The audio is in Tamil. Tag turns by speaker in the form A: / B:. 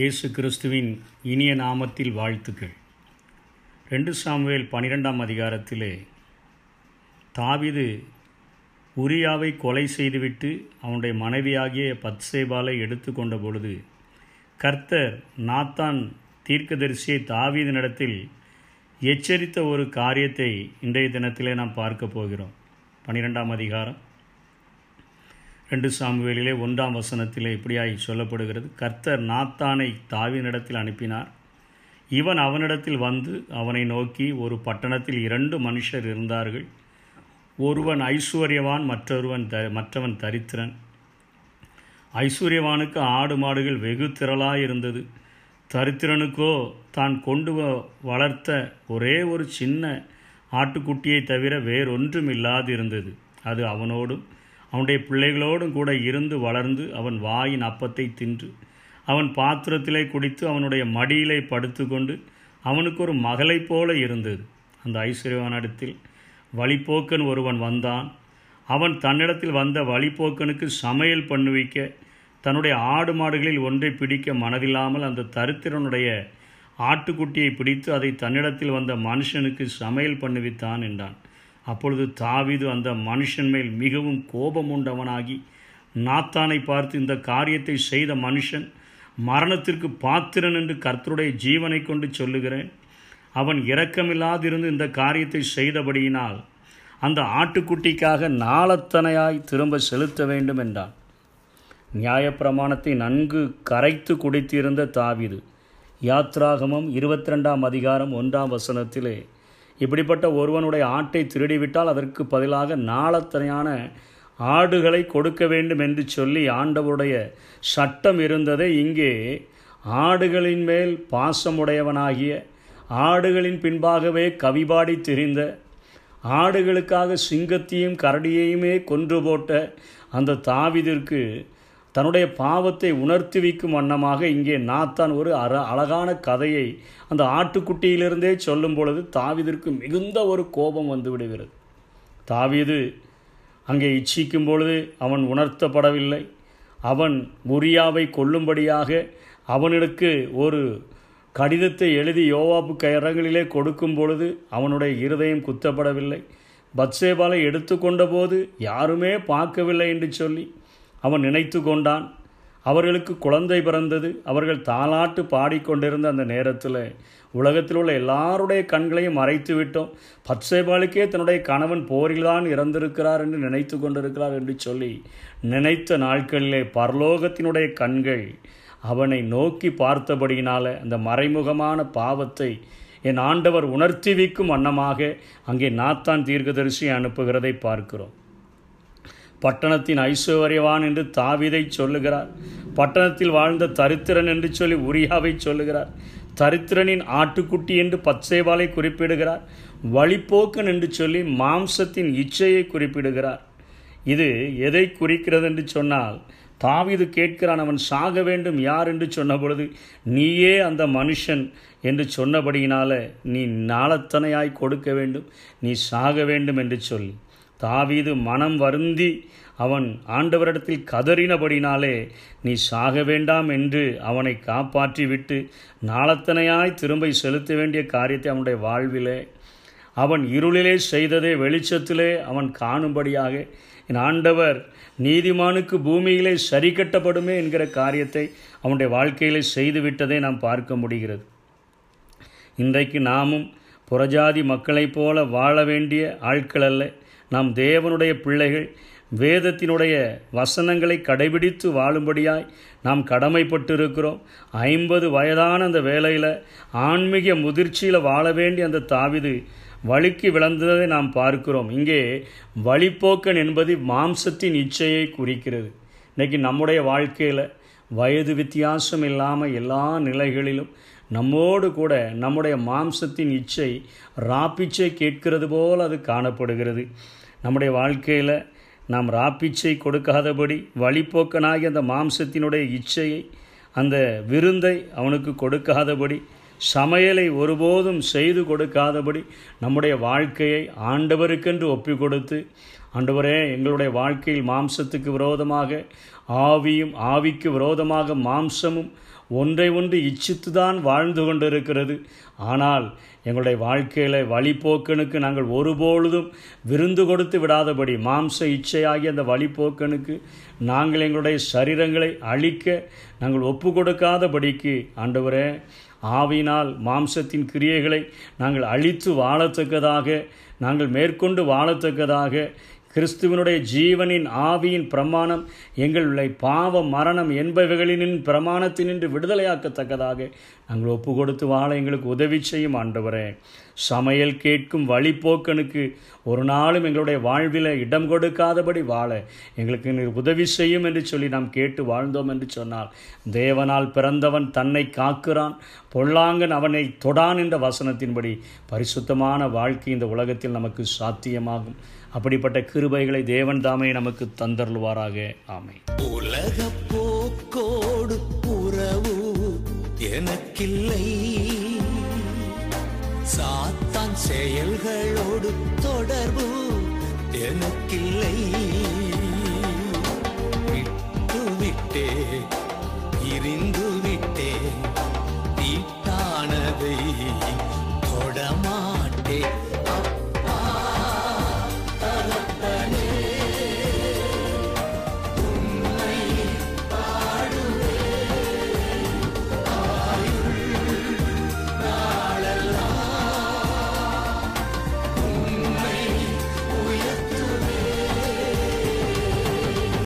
A: இயேசு கிறிஸ்துவின் இனிய நாமத்தில் வாழ்த்துக்கள். ரெண்டு சாமுவேல் பனிரெண்டாம் அதிகாரத்திலே தாவிது உரியாவை கொலை செய்துவிட்டு அவனுடைய மனைவியாகிய பத்சேபாலை எடுத்து கொண்ட பொழுது கர்த்தர் நாத்தான் தீர்க்கதரிசியை தாவீதினிடத்தில் எச்சரித்த ஒரு காரியத்தை இன்றைய தினத்திலே நாம் பார்க்க போகிறோம். பனிரெண்டாம் அதிகாரம் ரெண்டு சாமுவேலிலே ஒன்றாம் வசனத்திலே இப்படியாய் சொல்லப்படுகிறது. கர்த்தர் நாத்தானை தாவினிடத்தில் அனுப்பினார். இவன் அவனிடத்தில் வந்து அவனை நோக்கி ஒரு பட்டணத்தில் இரண்டு மனுஷர் இருந்தார்கள். ஒருவன் ஐஸ்வர்யவான் மற்றொருவன் த மற்றவன் தரித்திரன். ஐஸ்வர்யவானுக்கு ஆடு மாடுகள் வெகு திரளாக இருந்தது. தரித்திரனுக்கோ தான் கொண்டு வளர்த்த ஒரே ஒரு சின்ன ஆட்டுக்குட்டியை தவிர வேறொன்றும் இல்லாதிருந்தது. அது அவனோடும் அவனுடைய பிள்ளைகளோடும் கூட இருந்து வளர்ந்து அவன் வாயின் அப்பத்தை தின்று அவன் பாத்திரத்திலே குடித்து அவனுடைய மடியிலே படுத்து கொண்டு அவனுக்கு ஒரு மகளைப் போல இருந்தது. அந்த ஐஸ்வர்யவானிடத்தில் வழிப்போக்கன் ஒருவன் வந்தான். அவன் தன்னிடத்தில் வந்த வழிப்போக்கனுக்கு சமையல் பண்ணுவிக்க தன்னுடைய ஆடு மாடுகளில் ஒன்றை பிடிக்க மனதில்லாமல் அந்த தரித்திரனுடைய ஆட்டுக்குட்டியை பிடித்து அதை தன்னிடத்தில் வந்த மனுஷனுக்கு சமையல் பண்ணுவித்தான் என்றான். அப்பொழுது தாவிது அந்த மனுஷன் மேல் மிகவும் கோபம் உண்டவனாகி நாத்தானை பார்த்து இந்த காரியத்தை செய்த மனுஷன் மரணத்திற்கு பாத்திரன் என்று கர்த்தருடைய ஜீவனை கொண்டு சொல்லுகிறேன். அவன் இரக்கமில்லாதிருந்து இந்த காரியத்தை செய்தபடியினால் அந்த ஆட்டுக்குட்டிக்காக நாளத்தனையாய் திரும்ப செலுத்த வேண்டும் என்றான். நியாயப்பிரமாணத்தை நன்கு கரைத்து குடித்திருந்த தாவிது யாத்ராகமம் இருபத்தி ரெண்டாம் அதிகாரம் ஒன்றாம் வசனத்திலே இப்படிப்பட்ட ஒருவனுடைய ஆட்டை திருடிவிட்டால் அதற்கு பதிலாக நாளத்தனையான ஆடுகளை கொடுக்க வேண்டும் என்று சொல்லி ஆண்டவருடைய சட்டம் இருந்ததை இங்கே ஆடுகளின் மேல் பாசமுடையவனாகிய ஆடுகளின் பின்பாகவே கவிபாடி திரிந்த ஆடுகளுக்காக சிங்கத்தையும் கரடியையுமே கொன்று போட்ட அந்த தாவிதிற்கு தன்னுடைய பாவத்தை உணர்த்தி வைக்கும் வண்ணமாக இங்கே நாத்தான் ஒரு அற அழகான கதையை அந்த ஆட்டுக்குட்டியிலிருந்தே சொல்லும் பொழுது தாவிதிற்கு மிகுந்த ஒரு கோபம் வந்து விடுகிறது. தாவிது அங்கே இச்சிக்கும் பொழுது அவன் உணர்த்தப்படவில்லை. அவன் முரியாவை கொல்லும்படியாக அவனுக்கு ஒரு கடிதத்தை எழுதி யோவாப்பு கரங்களிலே கொடுக்கும் பொழுது அவனுடைய இருதயம் குத்தப்படவில்லை. பத்சேபாலை எடுத்துக்கொண்ட போது யாருமே பார்க்கவில்லை என்று சொல்லி அவன் நினைத்து கொண்டான். அவர்களுக்கு குழந்தை பிறந்தது. அவர்கள் தாளாட்டு பாடிக்கொண்டிருந்த அந்த நேரத்தில் உலகத்தில் உள்ள எல்லாருடைய கண்களையும் மறைத்து விட்டோம். பச்சைபாலுக்கே தன்னுடைய கணவன் போரில்தான் இறந்திருக்கிறார் என்று நினைத்து கொண்டிருக்கிறார் என்று சொல்லி நினைத்த நாட்களிலே பரலோகத்தினுடைய கண்கள் அவனை நோக்கி பார்த்தபடியினால அந்த மறைமுகமான பாவத்தை என் ஆண்டவர் உணர்த்தி வைக்கும் வண்ணமாக அங்கே நாத்தான் தீர்க்கதரிசி அனுப்புகிறதை பார்க்கிறோம். பட்டணத்தின் ஐஸ்வர்யவான் என்று தாவிதை சொல்லுகிறார். பட்டணத்தில் வாழ்ந்த தரித்திரன் என்று சொல்லி உரியாவை சொல்லுகிறார். தரித்திரனின் ஆட்டுக்குட்டி என்று பச்சைவாலை குறிப்பிடுகிறார். வழிப்போக்கன் என்று சொல்லி மாம்சத்தின் இச்சையை குறிப்பிடுகிறார். இது எதை குறிக்கிறது என்று சொன்னால் தாவிது கேட்கிறான் அவன் சாக வேண்டும் யார்? என்று சொன்ன பொழுது நீயே அந்த மனுஷன். என்று சொன்னபடியினால நீ நாளத்தனையாய் கொடுக்க வேண்டும். நீ சாக வேண்டும் என்று சொல்லி தாவீது மனம் வருந்தி அவன் ஆண்டவரிடத்தில் கதறினபடினாலே நீ சாக வேண்டாம் என்று அவனை காப்பாற்றி விட்டு நாளத்தனையாய் திரும்ப செலுத்த வேண்டிய காரியத்தை அவனுடைய வாழ்விலே அவன் இருளிலே செய்ததே வெளிச்சத்திலே அவன் காணும்படியாக என் ஆண்டவர் நீதிமானுக்கு பூமியிலே சரி கட்டப்படுமே என்கிற காரியத்தை அவனுடைய வாழ்க்கையிலே செய்துவிட்டதை நாம் பார்க்க முடிகிறது. இன்றைக்கு நாமும் புறஜாதி மக்களைப் போல வாழ வேண்டிய ஆட்கள் அல்ல. நாம் தேவனுடைய பிள்ளைகள் வேதத்தினுடைய வசனங்களை கடைபிடித்து வாழும்படியாய் நாம் கடமைப்பட்டு இருக்கிறோம் ஐம்பது வயதான அந்த வேலையில் ஆன்மீக முதிர்ச்சியில் வாழ வேண்டிய அந்த தாவிது வழுக்கி விளந்ததை நாம் பார்க்கிறோம். இங்கே வழிப்போக்கன் என்பது மாம்சத்தின் இச்சையை குறிக்கிறது. இன்றைக்கி நம்முடைய வாழ்க்கையில் வயது வித்தியாசம் இல்லாமல் எல்லா நிலைகளிலும் நம்மோடு கூட நம்முடைய மாம்சத்தின் இச்சை ராப்பிச்சை கேட்கிறது போல் அது காணப்படுகிறது. நம்முடைய வாழ்க்கையில் நாம் ராப்பிச்சை கொடுக்காதபடி வழிப்போக்கனாகி அந்த மாம்சத்தினுடைய இச்சையை அந்த விருந்தை அவனுக்கு கொடுக்காதபடி சமையலை ஒருபோதும் செய்து கொடுக்காதபடி நம்முடைய வாழ்க்கையை ஆண்டவருக்கென்று ஒப்பி கொடுத்து ஆண்டவரே எங்களுடைய வாழ்க்கையில் மாம்சத்துக்கு விரோதமாக ஆவியும் ஆவிக்கு விரோதமாக மாம்சமும் ஒன்றை ஒன்று இச்சித்து தான் வாழ்ந்து கொண்டிருக்கிறது. ஆனால் எங்களுடைய வாழ்க்கையில் வழிபோக்கனுக்கு நாங்கள் ஒருபொழுதும் விருந்து கொடுத்து விடாதபடி மாம்ச இச்சையாகிய அந்த வழிபோக்கனுக்கு நாங்கள் எங்களுடைய சரீரங்களை அழிக்க நாங்கள் ஒப்பு கொடுக்காதபடிக்கு ஆண்டவரே ஆவினால் மாம்சத்தின் கிரியைகளை நாங்கள் அழித்து வாழத்தக்கதாக நாங்கள் மேற்கொண்டு வாழத்தக்கதாக கிறிஸ்துவனுடைய ஜீவனின் ஆவியின் பிரமாணம் எங்களுடைய பாவ மரணம் என்பவைகளின் பிரமாணத்தினின்று விடுதலையாக்கத்தக்கதாக நாங்கள் ஒப்பு கொடுத்து வாழ எங்களுக்கு உதவி செய்யும் ஆண்டவரே. சமையல் கேட்கும் வழிப்போக்கனுக்கு ஒரு நாளும் எங்களுடைய வாழ்வில் இடம் கொடுக்காதபடி வாழ எங்களுக்கு நீர் உதவி செய்யும் என்று சொல்லி நாம் கேட்டு வாழ்ந்தோம் என்று சொன்னால் தேவனால் பிறந்தவன் தன்னை காக்கிறான் பொல்லாங்கன் அவனை தொடான் என்ற வசனத்தின்படி பரிசுத்தமான வாழ்க்கை இந்த உலகத்தில் நமக்கு சாத்தியமாகும். அப்படிப்பட்ட கிருபைகளை தேவன் தாமே நமக்கு தந்தருள்வாராக. ஆமை
B: உலகப்போ எனக்கில்லை. சாத்தான் செயல்களோடு தொடர்பு எனக்கில்லை. விட்டு விட்டே இருந்து விட்டே தீட்டானதை தொடமாட்டேன்